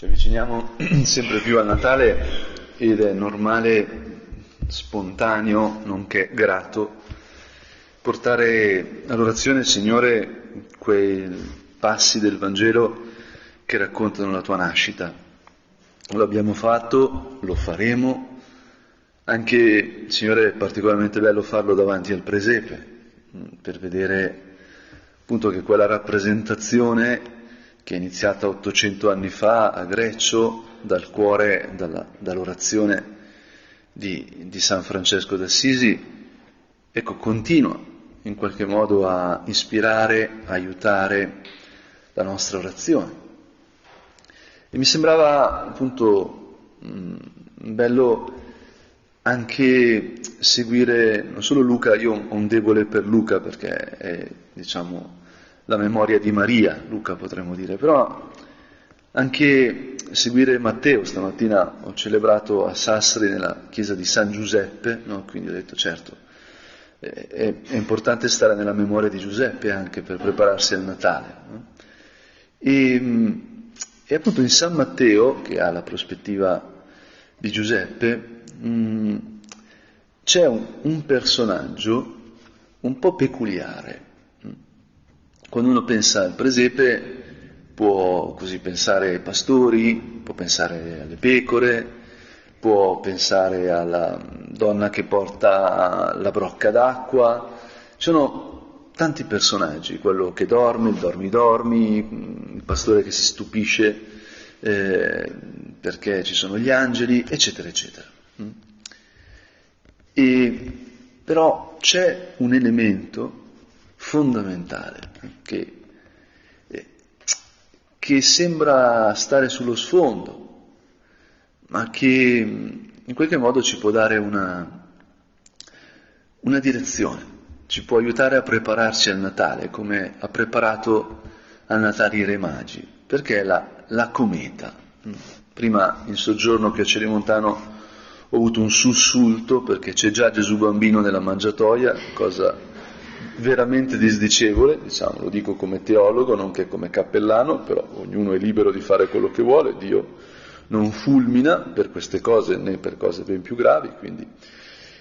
Ci avviciniamo sempre più al Natale ed è normale, spontaneo, nonché grato, portare all'orazione, al Signore, quei passi del Vangelo che raccontano la tua nascita. Lo abbiamo fatto, lo faremo, anche, Signore, è particolarmente bello farlo davanti al presepe, per vedere appunto che quella rappresentazione che è iniziata 800 anni fa a Greccio dal cuore, dalla, dall'orazione di, di San Francesco d'Assisi, ecco, continua in qualche modo a ispirare, a aiutare la nostra orazione. E mi sembrava appunto mh, bello anche seguire non solo Luca, io ho un debole per Luca perché è, diciamo, la memoria di Maria, Luca potremmo dire, però anche seguire Matteo, stamattina ho celebrato a Sassari nella chiesa di San Giuseppe, no? quindi ho detto certo, è, è, importante stare nella memoria di Giuseppe anche per prepararsi al Natale. No? E, e, appunto in San Matteo, che ha la prospettiva di Giuseppe, mh, c'è un, un personaggio un po' peculiare quando uno pensa al presepe può così pensare ai pastori, può pensare alle pecore, può pensare alla donna che porta la brocca d'acqua. Ci sono tanti personaggi, quello che dorme, il dormi dormi, il pastore che si stupisce eh, perché ci sono gli angeli, eccetera, eccetera. E, però c'è un elemento fondamentale che, eh, che sembra stare sullo sfondo, ma che mm, in qualche modo ci può dare una, una direzione, ci può aiutare a prepararci al Natale, come ha preparato al Natale i Re Magi, perché è la, la cometa. Mm. Prima in soggiorno che a Celimontano ho avuto un sussulto perché c'è già Gesù bambino nella mangiatoia, cosa veramente disdicevole, diciamo, lo dico come teologo, nonché come cappellano, però ognuno è libero di fare quello che vuole, Dio non fulmina per queste cose né per cose ben più gravi, quindi.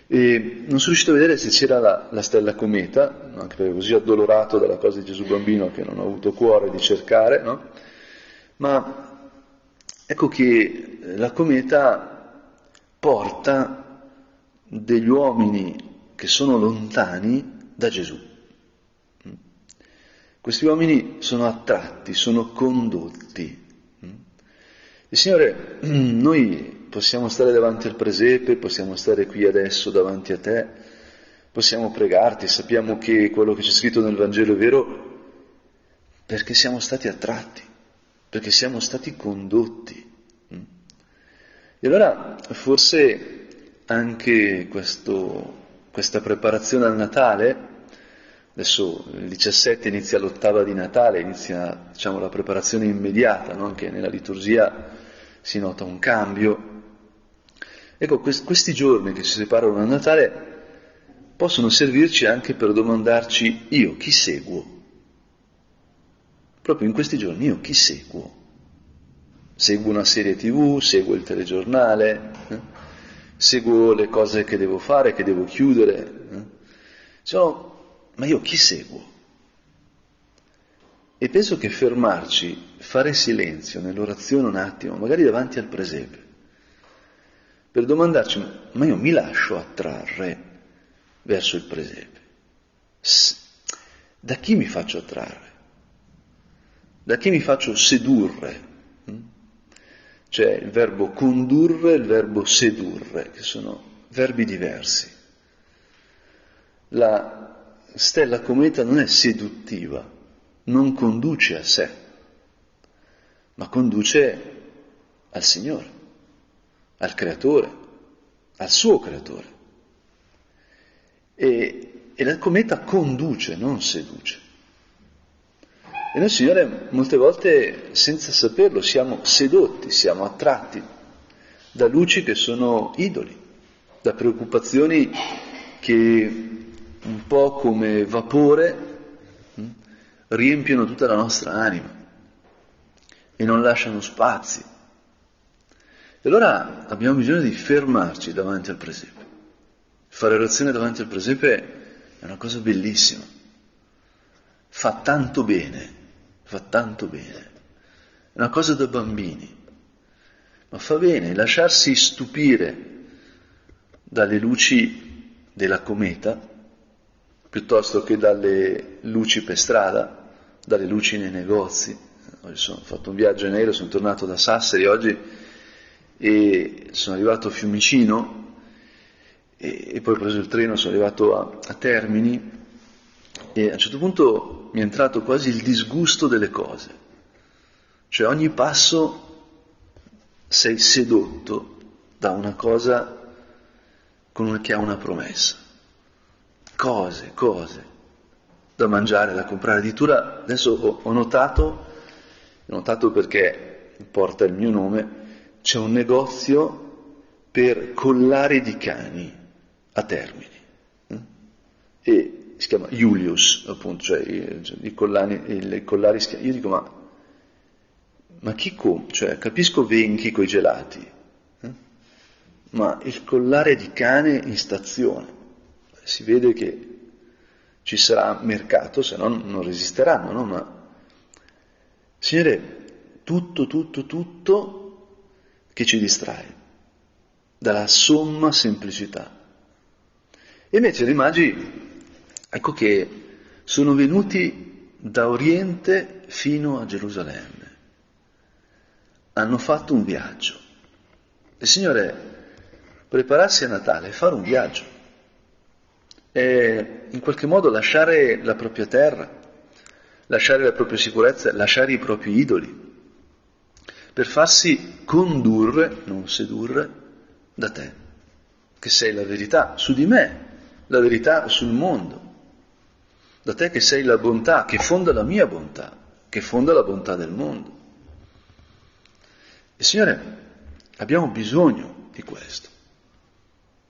E non sono riuscito a vedere se c'era la, la stella cometa, anche perché così addolorato dalla cosa di Gesù bambino che non ho avuto cuore di cercare, no? ma ecco che la cometa porta degli uomini che sono lontani da Gesù. Questi uomini sono attratti, sono condotti. Il Signore, noi possiamo stare davanti al presepe, possiamo stare qui adesso davanti a te, possiamo pregarti, sappiamo che quello che c'è scritto nel Vangelo è vero perché siamo stati attratti, perché siamo stati condotti. E allora forse anche questo, questa preparazione al Natale Adesso il 17 inizia l'ottava di Natale, inizia diciamo, la preparazione immediata, no? anche nella liturgia si nota un cambio. Ecco, questi giorni che si separano da Natale possono servirci anche per domandarci io chi seguo. Proprio in questi giorni io chi seguo? Seguo una serie tv, seguo il telegiornale, eh? seguo le cose che devo fare, che devo chiudere. Eh? Sono ma io chi seguo? E penso che fermarci, fare silenzio nell'orazione un attimo, magari davanti al presepe, per domandarci, ma io mi lascio attrarre verso il presepe? Da chi mi faccio attrarre? Da chi mi faccio sedurre? Mm? C'è il verbo condurre e il verbo sedurre, che sono verbi diversi. La stella cometa non è seduttiva, non conduce a sé, ma conduce al Signore, al Creatore, al suo Creatore. E, e la cometa conduce, non seduce. E noi, Signore, molte volte, senza saperlo, siamo sedotti, siamo attratti da luci che sono idoli, da preoccupazioni che un po' come vapore, hm, riempiono tutta la nostra anima e non lasciano spazi E allora abbiamo bisogno di fermarci davanti al presepe. Fare orazione davanti al presepe è una cosa bellissima. Fa tanto bene, fa tanto bene. È una cosa da bambini. Ma fa bene lasciarsi stupire dalle luci della cometa piuttosto che dalle luci per strada, dalle luci nei negozi. Oggi sono, ho fatto un viaggio in aereo, sono tornato da Sassari oggi e sono arrivato a Fiumicino e, e poi ho preso il treno, sono arrivato a, a Termini e a un certo punto mi è entrato quasi il disgusto delle cose. Cioè ogni passo sei sedotto da una cosa che ha una promessa. Cose, cose da mangiare, da comprare. Addirittura adesso ho, ho notato, ho notato perché porta il mio nome, c'è un negozio per collari di cani a Termini. Eh? E si chiama Julius, appunto, cioè i, cioè, i, collani, i collari schiavi. Io dico, ma, ma chi compra? Cioè, capisco Venchi coi gelati, eh? ma il collare di cane in stazione, si vede che ci sarà mercato, se no non resisteranno, no? Ma, Signore, tutto, tutto, tutto che ci distrae dalla somma semplicità. E invece i magi, ecco che sono venuti da Oriente fino a Gerusalemme, hanno fatto un viaggio. Il Signore, prepararsi a Natale, fare un viaggio, e in qualche modo lasciare la propria terra, lasciare la propria sicurezza, lasciare i propri idoli per farsi condurre, non sedurre, da te, che sei la verità su di me, la verità sul mondo, da te che sei la bontà, che fonda la mia bontà, che fonda la bontà del mondo. E Signore, abbiamo bisogno di questo.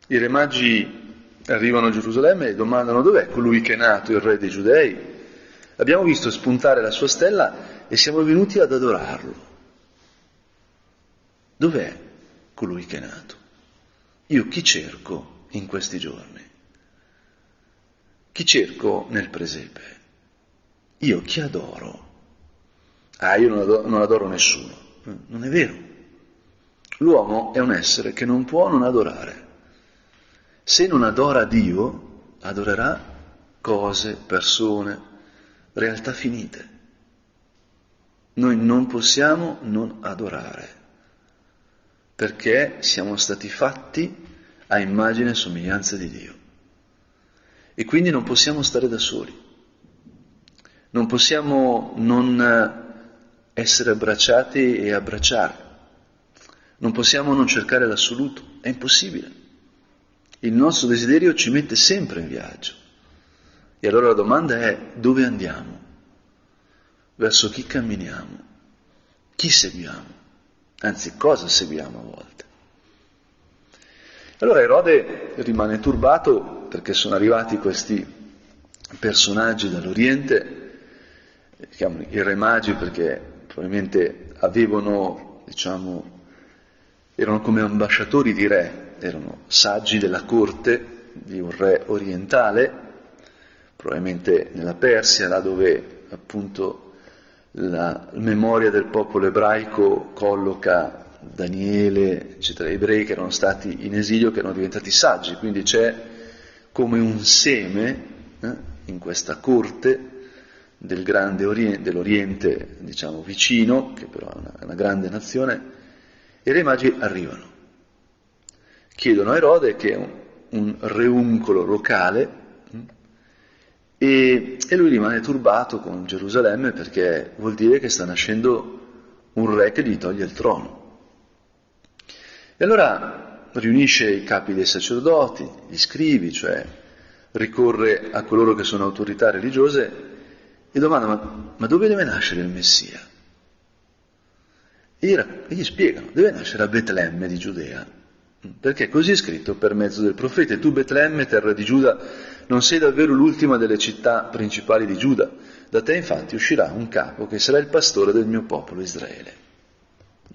I re magi arrivano a Gerusalemme e domandano dov'è colui che è nato, il re dei giudei. Abbiamo visto spuntare la sua stella e siamo venuti ad adorarlo. Dov'è colui che è nato? Io chi cerco in questi giorni? Chi cerco nel presepe? Io chi adoro? Ah, io non adoro, non adoro nessuno. Non è vero. L'uomo è un essere che non può non adorare. Se non adora Dio, adorerà cose, persone, realtà finite. Noi non possiamo non adorare perché siamo stati fatti a immagine e somiglianza di Dio. E quindi non possiamo stare da soli, non possiamo non essere abbracciati e abbracciare, non possiamo non cercare l'assoluto, è impossibile. Il nostro desiderio ci mette sempre in viaggio. E allora la domanda è dove andiamo? Verso chi camminiamo? Chi seguiamo? Anzi, cosa seguiamo a volte? Allora Erode rimane turbato perché sono arrivati questi personaggi dall'Oriente, chiamano i re magi perché probabilmente avevano, diciamo, erano come ambasciatori di re, erano saggi della corte di un re orientale, probabilmente nella Persia, là dove appunto la memoria del popolo ebraico colloca Daniele, eccetera, ebrei che erano stati in esilio, che erano diventati saggi, quindi c'è come un seme eh, in questa corte del grande oriente, dell'Oriente, diciamo, vicino, che però è una, una grande nazione, e re magi arrivano. Chiedono a Erode, che è un, un reuncolo locale, e, e lui rimane turbato con Gerusalemme perché vuol dire che sta nascendo un re che gli toglie il trono. E allora riunisce i capi dei sacerdoti, gli scrivi, cioè ricorre a coloro che sono autorità religiose e domanda ma, ma dove deve nascere il Messia? E gli spiegano, deve nascere a Betlemme di Giudea, perché così è scritto per mezzo del profeta, tu Betlemme, terra di Giuda, non sei davvero l'ultima delle città principali di Giuda. Da te infatti uscirà un capo che sarà il pastore del mio popolo Israele.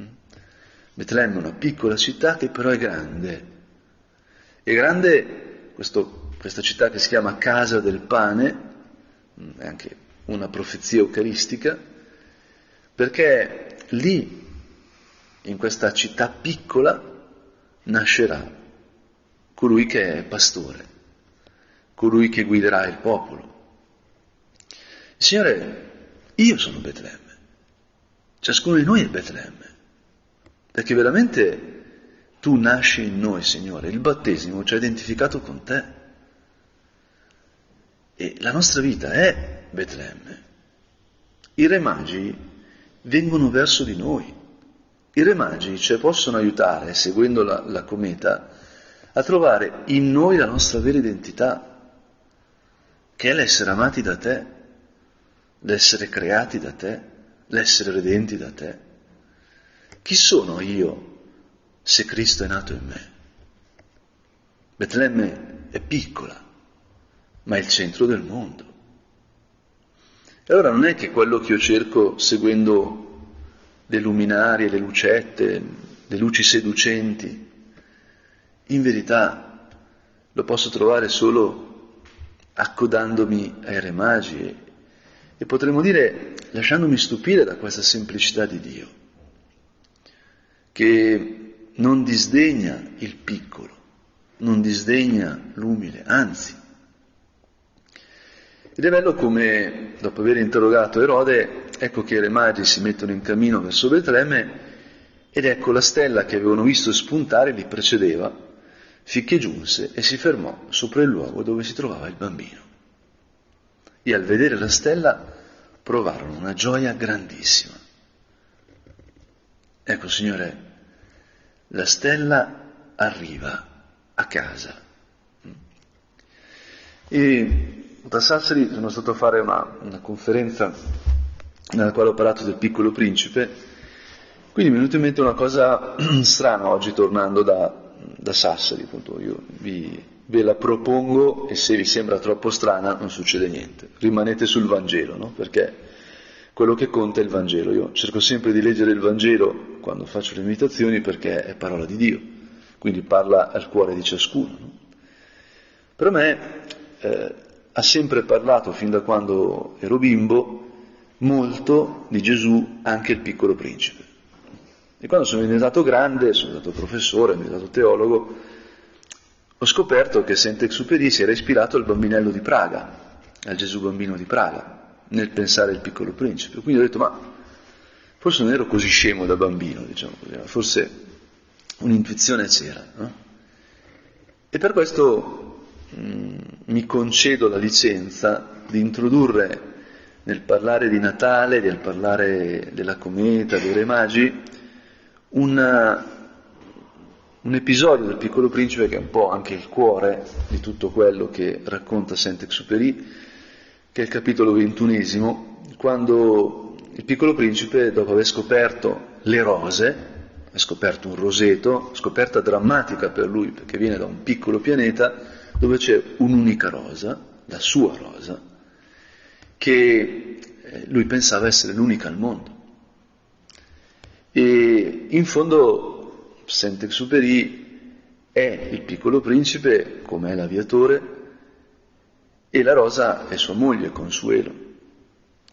Mm? Betlemme è una piccola città che però è grande. È grande questo, questa città che si chiama Casa del Pane, mm, è anche una profezia eucaristica, perché lì, in questa città piccola, nascerà colui che è pastore, colui che guiderà il popolo. Signore, io sono Betlemme, ciascuno di noi è Betlemme, perché veramente tu nasci in noi, Signore, il battesimo ci ha identificato con te. E la nostra vita è Betlemme. I re magi vengono verso di noi, i re magi ci possono aiutare, seguendo la, la cometa, a trovare in noi la nostra vera identità, che è l'essere amati da te, l'essere creati da te, l'essere redenti da te. Chi sono io se Cristo è nato in me? Betlemme è piccola, ma è il centro del mondo. E allora non è che quello che io cerco seguendo le luminarie, le lucette, le luci seducenti, in verità lo posso trovare solo accodandomi ai re magi e potremmo dire lasciandomi stupire da questa semplicità di Dio, che non disdegna il piccolo, non disdegna l'umile, anzi. Ed è bello come, dopo aver interrogato Erode, ecco che re magi si mettono in cammino verso Betlemme ed ecco la stella che avevano visto spuntare li precedeva finché giunse e si fermò sopra il luogo dove si trovava il bambino. E al vedere la stella provarono una gioia grandissima. Ecco, Signore, la stella arriva a casa. E da Sassari sono stato a fare una, una conferenza nella quale ho parlato del piccolo principe, quindi mi è venuta in mente una cosa strana oggi tornando da, da Sassari, appunto, io vi, ve la propongo e se vi sembra troppo strana non succede niente, rimanete sul Vangelo, no? perché quello che conta è il Vangelo. Io cerco sempre di leggere il Vangelo quando faccio le meditazioni perché è parola di Dio, quindi parla al cuore di ciascuno. No? Per me eh, ha sempre parlato, fin da quando ero bimbo, molto di Gesù anche il piccolo principe. E quando sono diventato grande, sono diventato professore, sono diventato teologo, ho scoperto che Saint-Exupéry si era ispirato al bambinello di Praga, al Gesù bambino di Praga, nel pensare al piccolo principe. Quindi ho detto, ma forse non ero così scemo da bambino, diciamo così, forse un'intuizione c'era. No? E per questo mh, mm, mi concedo la licenza di introdurre nel parlare di Natale, nel parlare della cometa, dei re magi, una, un episodio del Piccolo Principe che è un po' anche il cuore di tutto quello che racconta Saint-Exupéry, che è il capitolo ventunesimo, quando il Piccolo Principe, dopo aver scoperto le rose, ha scoperto un roseto, scoperta drammatica per lui perché viene da un piccolo pianeta dove c'è un'unica rosa, la sua rosa, che eh, lui pensava essere l'unica al mondo. E in fondo Saint-Exupéry è il piccolo principe, come è l'aviatore, e la Rosa è sua moglie, Consuelo.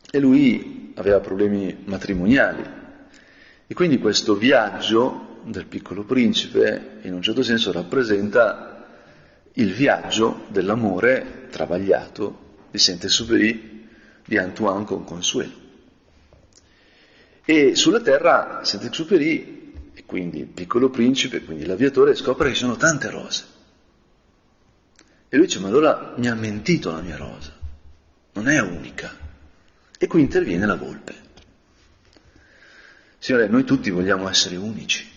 E lui aveva problemi matrimoniali. E quindi questo viaggio del piccolo principe, in un certo senso, rappresenta il viaggio dell'amore travagliato di Saint-Exupéry di Antoine con Consuelo. E sulla terra Saint-Exupéry, e quindi il piccolo principe, quindi l'aviatore, scopre che ci sono tante rose. E lui dice, ma allora mi ha mentito la mia rosa, non è unica. E qui interviene la volpe. Signore, noi tutti vogliamo essere unici.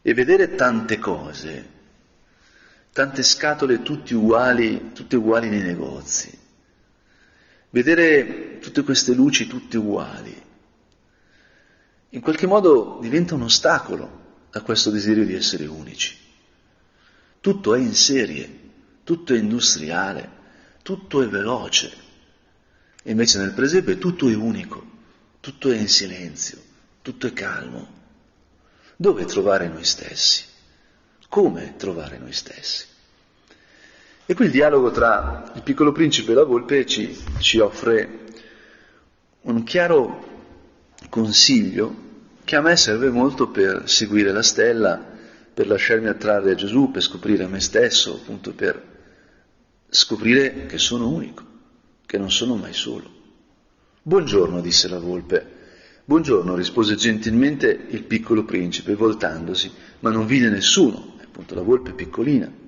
E vedere tante cose, tante scatole tutte uguali, tutte uguali nei negozi, Vedere tutte queste luci tutte uguali, in qualche modo diventa un ostacolo a questo desiderio di essere unici. Tutto è in serie, tutto è industriale, tutto è veloce. E invece nel presepe tutto è unico, tutto è in silenzio, tutto è calmo, Dove trovare noi stessi? Come trovare noi stessi? E qui il dialogo tra il piccolo principe e la volpe ci, ci offre un chiaro consiglio che a me serve molto per seguire la stella, per lasciarmi attrarre a Gesù, per scoprire me stesso, appunto per scoprire che sono unico, che non sono mai solo. Buongiorno, disse la volpe. Buongiorno, rispose gentilmente il piccolo principe, voltandosi, ma non vide nessuno, appunto la volpe piccolina.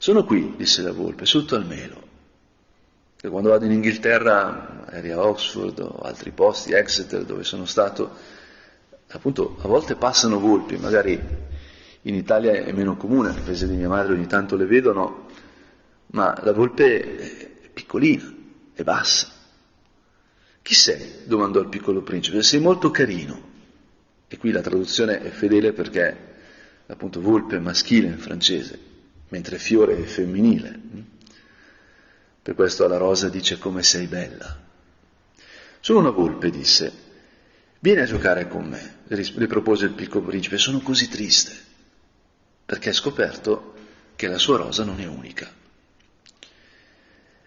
Sono qui, disse la volpe, sotto al melo. E quando vado in Inghilterra, eri a Oxford o altri posti, Exeter, dove sono stato, appunto a volte passano volpi, magari in Italia è meno comune, le paese di mia madre ogni tanto le vedono, ma la volpe è piccolina, è bassa. Chi sei? domandò il piccolo principe. Sei molto carino. E qui la traduzione è fedele perché appunto volpe maschile in francese, mentre fiore è femminile. Per questo alla rosa dice come sei bella. Sono una volpe, disse. Vieni a giocare con me, le propose il piccolo principe. Sono così triste, perché ha scoperto che la sua rosa non è unica.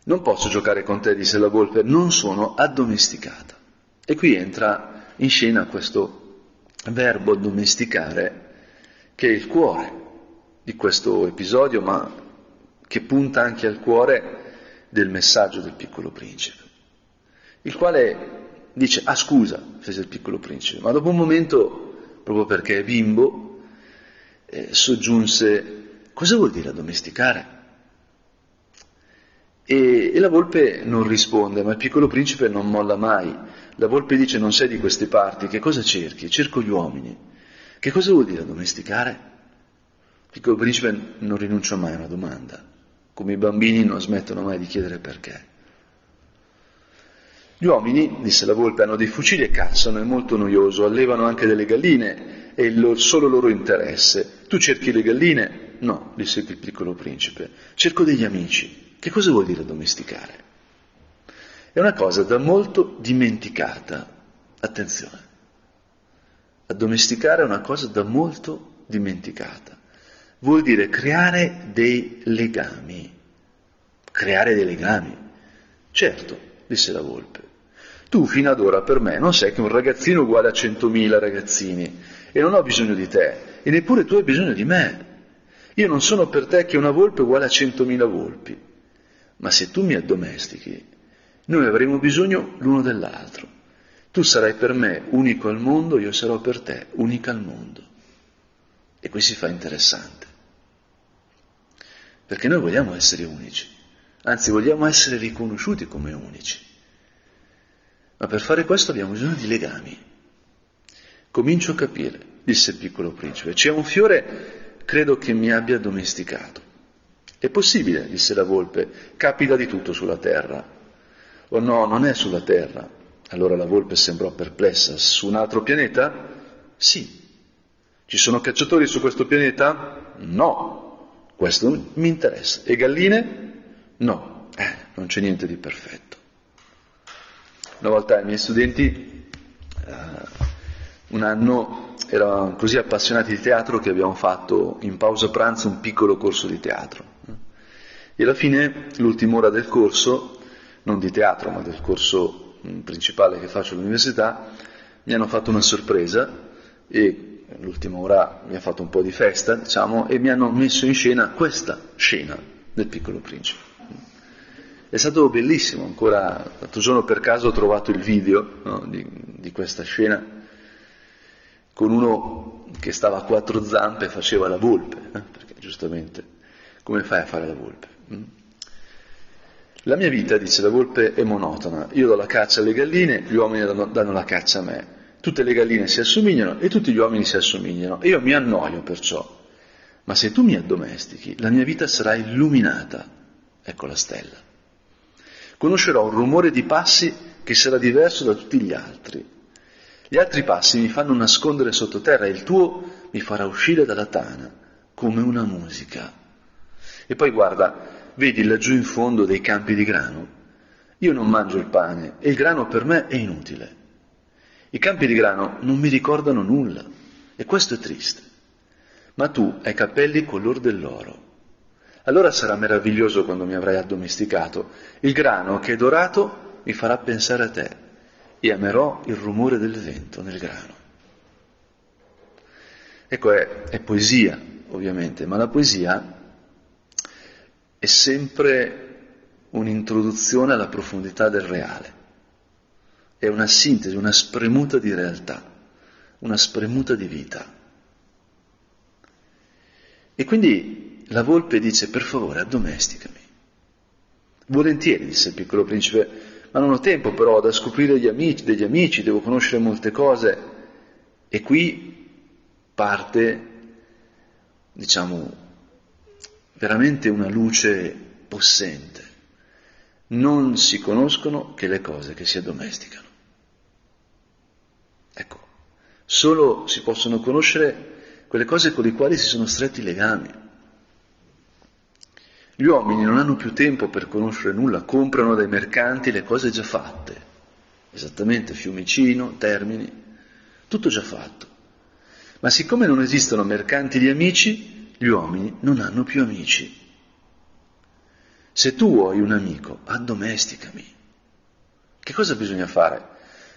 Non posso giocare con te, disse la volpe, non sono addomesticata. E qui entra in scena questo verbo domesticare, che è il cuore di questo episodio, ma che punta anche al cuore del messaggio del piccolo principe, il quale dice, ah scusa, fece il piccolo principe, ma dopo un momento, proprio perché è bimbo, eh, soggiunse, cosa vuol dire addomesticare? E, e, la volpe non risponde, ma il piccolo principe non molla mai. La volpe dice non sei di queste parti, che cosa cerchi? Cerco gli uomini. Che cosa vuol dire addomesticare? Piccolo principe non rinuncia mai a una domanda, come i bambini non smettono mai di chiedere perché. Gli uomini, disse la volpe, hanno dei fucili e cacciano, è molto noioso, allevano anche delle galline, è il solo loro interesse. Tu cerchi le galline? No, disse il piccolo principe, cerco degli amici. Che cosa vuol dire domesticare? È una cosa da molto dimenticata. Attenzione. Addomesticare è una cosa da molto dimenticata. Vuol dire creare dei legami. Creare dei legami. Certo, disse la volpe. Tu fino ad ora per me non sei che un ragazzino uguale a centomila ragazzini e non ho bisogno di te e neppure tu hai bisogno di me. Io non sono per te che una volpe uguale a centomila volpi ma se tu mi addomestichi, noi avremo bisogno l'uno dell'altro. Tu sarai per me unico al mondo, io sarò per te unica al mondo. E qui si fa interessante. Perché noi vogliamo essere unici, anzi vogliamo essere riconosciuti come unici. Ma per fare questo abbiamo bisogno di legami. Comincio a capire, disse il piccolo principe, c'è un fiore, credo che mi abbia domesticato. È possibile, disse la volpe, capita di tutto sulla terra. O no, non è sulla terra. Allora la volpe sembrò perplessa. Su un altro pianeta? Sì. Ci sono cacciatori su questo pianeta? No. Questo mi interessa. E galline? No. Eh, non c'è niente di perfetto. Una volta i miei studenti, uh, un anno, erano così appassionati di teatro che abbiamo fatto in pausa pranzo un piccolo corso di teatro. E alla fine, l'ultima ora del corso, non di teatro, ma del corso mm, principale che faccio all'università, mi hanno fatto una sorpresa e l'ultima ora mi ha fatto un po' di festa, diciamo, e mi hanno messo in scena questa scena del piccolo principe. È stato bellissimo, ancora l'altro giorno per caso ho trovato il video no, di, di, questa scena con uno che stava a quattro zampe e faceva la volpe, eh, perché giustamente come fai a fare la volpe? Mm. La mia vita, dice la volpe, è monotona. Io do la caccia alle galline, gli uomini danno, danno la caccia a me. Tutte le galline si assomigliano e tutti gli uomini si assomigliano. E io mi annoio perciò. Ma se tu mi addomestichi, la mia vita sarà illuminata. Ecco la stella. Conoscerò un rumore di passi che sarà diverso da tutti gli altri. Gli altri passi mi fanno nascondere sottoterra e il tuo mi farà uscire dalla tana come una musica. E poi guarda, Vedi laggiù in fondo dei campi di grano? Io non mangio il pane e il grano per me è inutile. I campi di grano non mi ricordano nulla E questo è triste. Ma tu hai capelli color dell'oro. Allora sarà meraviglioso quando mi avrai addomesticato. Il grano che è dorato mi farà pensare a te e amerò il rumore del vento nel grano. Ecco, è, è poesia, ovviamente, ma la poesia è sempre un'introduzione alla profondità del reale, è una sintesi, una spremuta di realtà, una spremuta di vita. E quindi la volpe dice, per favore, addomesticami. Volentieri, disse il piccolo principe, ma non ho tempo però da scoprire gli amici, degli amici, devo conoscere molte cose. E qui parte, diciamo, veramente una luce possente. Non si conoscono che le cose che si addomesticano. Ecco, solo si possono conoscere quelle cose con le quali si sono stretti legami. Gli uomini non hanno più tempo per conoscere nulla, comprano dai mercanti le cose già fatte, esattamente Fiumicino, Termini, tutto già fatto. Ma siccome non esistono mercanti di amici, gli uomini non hanno più amici. Se tu vuoi un amico, addomesticami. Che cosa bisogna fare?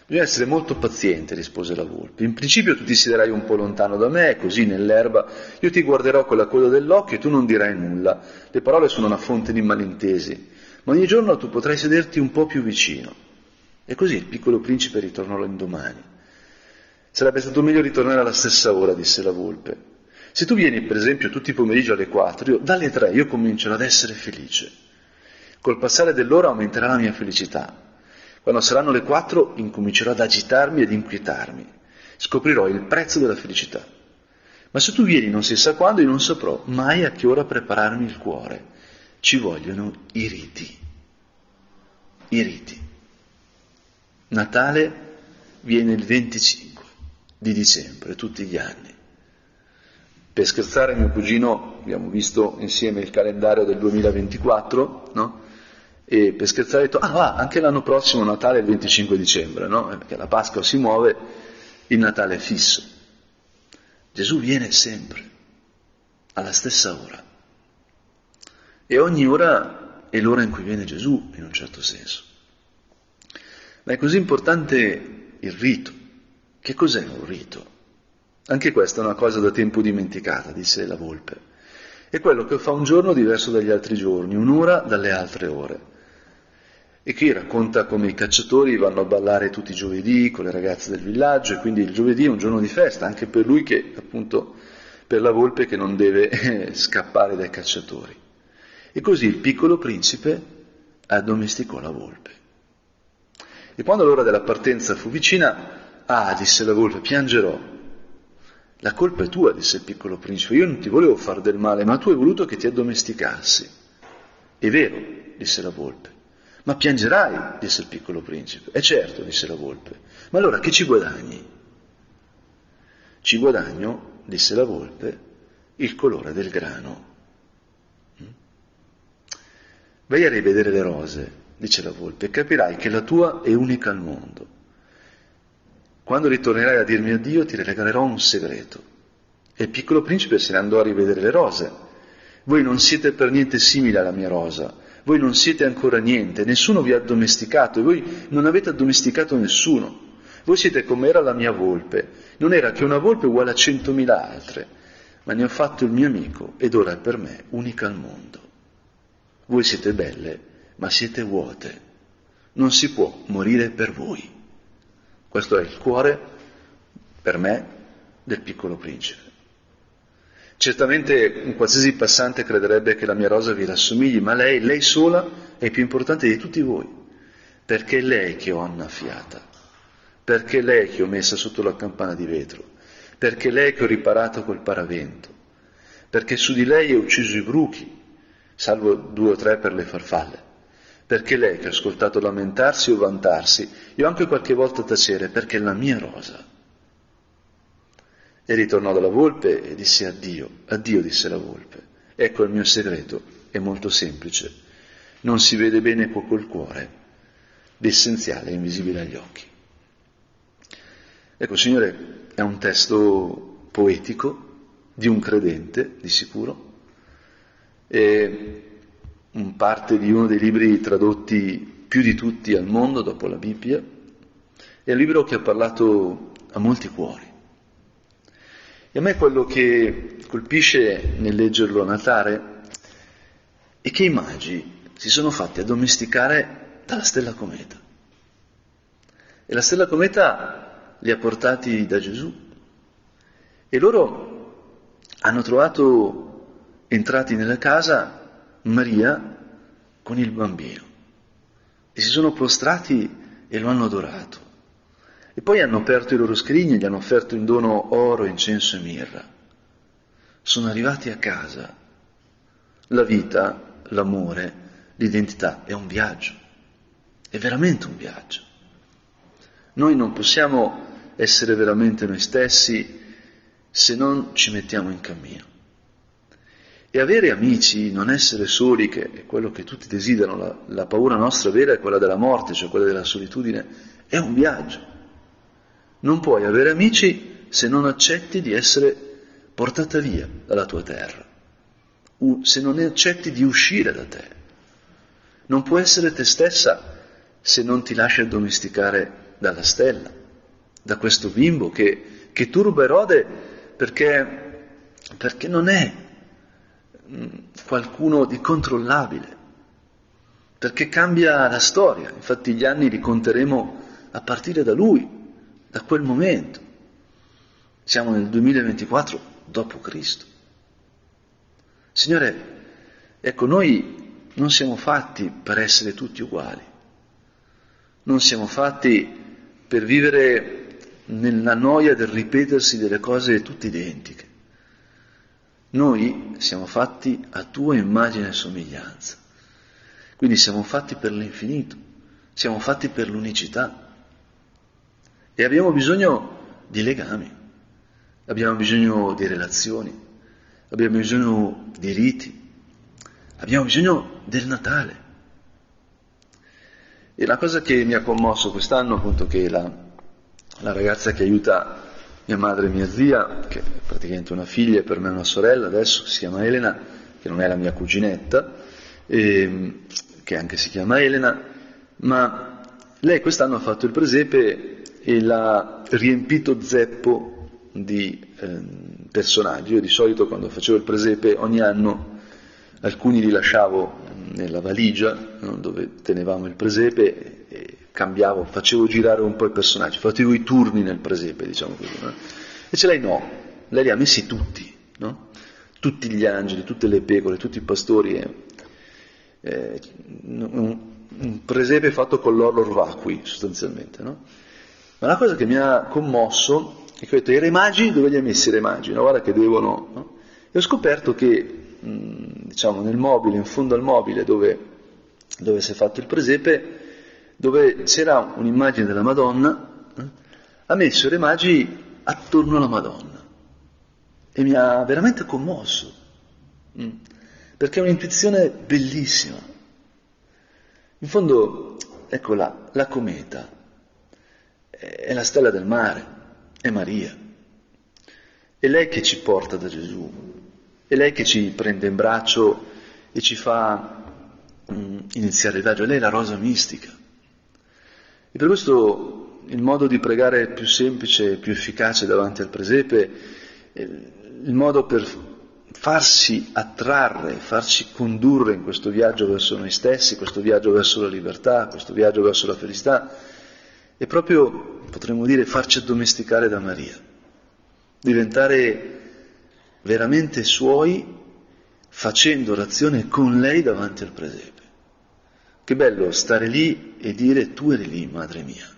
Bisogna essere molto paziente, rispose la volpe. In principio tu ti siederai un po' lontano da me, così nell'erba, io ti guarderò con la coda dell'occhio e tu non dirai nulla. Le parole sono una fonte di malintesi, ma ogni giorno tu potrai sederti un po' più vicino. E così il piccolo principe ritornò l'indomani. Sarebbe stato meglio ritornare alla stessa ora, disse la volpe. Se tu vieni, per esempio, tutti i pomeriggi alle quattro, io, dalle tre io comincerò ad essere felice. Col passare dell'ora aumenterà la mia felicità. Quando saranno le quattro incomincerò ad agitarmi ed inquietarmi. Scoprirò il prezzo della felicità. Ma se tu vieni non si sa quando, io non saprò mai a che ora prepararmi il cuore. Ci vogliono i riti. I riti. Natale viene il 25 di dicembre, tutti gli anni. Per scherzare mio cugino, abbiamo visto insieme il calendario del 2024, no? E per scherzare ha detto, ah va, anche l'anno prossimo Natale è il 25 dicembre, no? Eh, perché la Pasqua si muove, il Natale è fisso. Gesù viene sempre, alla stessa ora. E ogni ora è l'ora in cui viene Gesù, in un certo senso. Ma è così importante il rito, che cos'è un rito? Anche questa è una cosa da tempo dimenticata, disse la volpe. È quello che fa un giorno diverso dagli altri giorni, un'ora dalle altre ore. E qui racconta come i cacciatori vanno a ballare tutti i giovedì con le ragazze del villaggio e quindi il giovedì è un giorno di festa, anche per lui che appunto per la volpe che non deve eh, scappare dai cacciatori. E così il piccolo principe addomesticò la volpe. E quando l'ora della partenza fu vicina, Ah, disse la volpe, piangerò. La colpa è tua, disse il piccolo principe, io non ti volevo far del male, ma tu hai voluto che ti addomesticassi. È vero, disse la volpe. Ma piangerai, disse il piccolo principe. E certo, disse la volpe. Ma allora che ci guadagni? Ci guadagno, disse la volpe, il colore del grano. Mm? Vai a rivedere le rose, dice la volpe, e capirai che la tua è unica al mondo. Quando ritornerai a dirmi addio ti regalerò un segreto. E il piccolo principe se ne andò a rivedere le rose. Voi non siete per niente simili alla mia rosa, voi non siete ancora niente, nessuno vi ha addomesticato e voi non avete addomesticato nessuno. Voi siete come era la mia volpe, non era che una volpe uguale a centomila altre, ma ne ho fatto il mio amico ed ora è per me unica al mondo. Voi siete belle, ma siete vuote. Non si può morire per voi. Questo è il cuore, per me, del piccolo principe. Certamente un qualsiasi passante crederebbe che la mia rosa vi rassomigli, ma lei, lei sola, è più importante di tutti voi, perché è lei che ho annaffiata, perché è lei che ho messa sotto la campana di vetro, perché è lei che ho riparato col paravento, perché su di lei ho ucciso i bruchi, salvo due o tre per le farfalle. Perché lei che ha ascoltato lamentarsi o vantarsi, io anche qualche volta tacere, perché è la mia rosa. E ritornò dalla volpe e disse addio, addio disse la volpe. Ecco il mio segreto, è molto semplice. Non si vede bene qua col cuore, l'essenziale è invisibile agli occhi. Ecco, Signore, è un testo poetico di un credente, di sicuro, e parte di uno dei libri tradotti più di tutti al mondo dopo la Bibbia, è un libro che ha parlato a molti cuori. E a me quello che colpisce nel leggerlo a Natale è che i magi si sono fatti addomesticare dalla stella cometa. E la stella cometa li ha portati da Gesù. E loro hanno trovato, entrati nella casa, Maria con il bambino. E si sono prostrati e lo hanno adorato. E poi hanno aperto i loro scrigni e gli hanno offerto in dono oro, incenso e mirra. Sono arrivati a casa. La vita, l'amore, l'identità è un viaggio. È veramente un viaggio. Noi non possiamo essere veramente noi stessi se non ci mettiamo in cammino. E avere amici, non essere soli, che è quello che tutti desiderano, la, la paura nostra vera è quella della morte, cioè quella della solitudine, è un viaggio. Non puoi avere amici se non accetti di essere portata via dalla tua terra, se non accetti di uscire da te. Non puoi essere te stessa se non ti lasci addomesticare dalla stella, da questo bimbo che, che turba Erode perché, perché non è mm, qualcuno di controllabile, perché cambia la storia, infatti gli anni li conteremo a partire da lui, da quel momento. Siamo nel 2024 dopo Cristo. Signore, ecco, noi non siamo fatti per essere tutti uguali, non siamo fatti per vivere nella noia del ripetersi delle cose tutte identiche. Noi siamo fatti a tua immagine e somiglianza, quindi siamo fatti per l'infinito, siamo fatti per l'unicità. E abbiamo bisogno di legami, abbiamo bisogno di relazioni, abbiamo bisogno di riti, abbiamo bisogno del Natale. E la cosa che mi ha commosso quest'anno, appunto, che la, la ragazza che aiuta mia madre e mia zia, che è praticamente una figlia e per me una sorella adesso, si chiama Elena, che non è la mia cuginetta, e, ehm, che anche si chiama Elena, ma lei quest'anno ha fatto il presepe e l'ha riempito zeppo di eh, personaggi. Io di solito quando facevo il presepe ogni anno alcuni li lasciavo nella valigia no, dove tenevamo il presepe e cambiavo, facevo girare un po' i personaggi, facevo i turni nel presepe, diciamo così. No? E ce lei no, lei li ha messi tutti, no? tutti gli angeli, tutte le pecore, tutti i pastori. Eh, eh, un, un presepe fatto con l'orlor vacui sostanzialmente. No? Ma la cosa che mi ha commosso è che ho detto, i re magi, dove li ha messi i re magi? No, guarda che devono... No? E ho scoperto che, mh, diciamo, nel mobile, in fondo al mobile dove, dove si è fatto il presepe, dove c'era un'immagine della Madonna, eh, ha messo i re magi attorno alla Madonna. E mi ha veramente commosso, mh, perché è un'intuizione bellissima. In fondo, ecco la cometa, è la stella del mare, è Maria. È lei che ci porta da Gesù, è lei che ci prende in braccio e ci fa mm, iniziare il viaggio, lei è la rosa mistica. E per questo il modo di pregare più semplice, più efficace davanti al presepe, il modo per farsi attrarre, farci condurre in questo viaggio verso noi stessi, questo viaggio verso la libertà, questo viaggio verso la felicità, è proprio, potremmo dire, farci addomesticare da Maria, diventare veramente suoi facendo orazione con lei davanti al presepe. Che bello stare lì e dire tu eri lì, madre mia,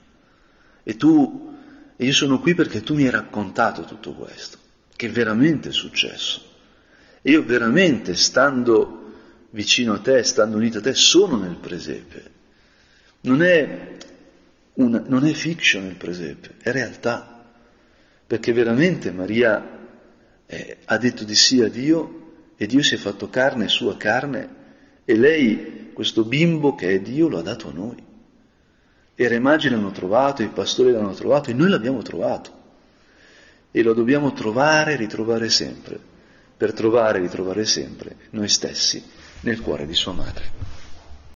e tu, e io sono qui perché tu mi hai raccontato tutto questo, che veramente è successo. E io veramente, stando vicino a te, stando unito a te, sono nel presepe. Non è una, non è fiction il presepe, è realtà, perché veramente Maria eh, ha detto di sì a Dio e Dio si è fatto carne, sua carne, e lei, questo bimbo che è Dio, lo ha dato a noi. E re magi l'hanno trovato, i pastori l'hanno trovato e noi l'abbiamo trovato. e lo dobbiamo trovare e ritrovare sempre, per trovare e ritrovare sempre noi stessi nel cuore di sua madre.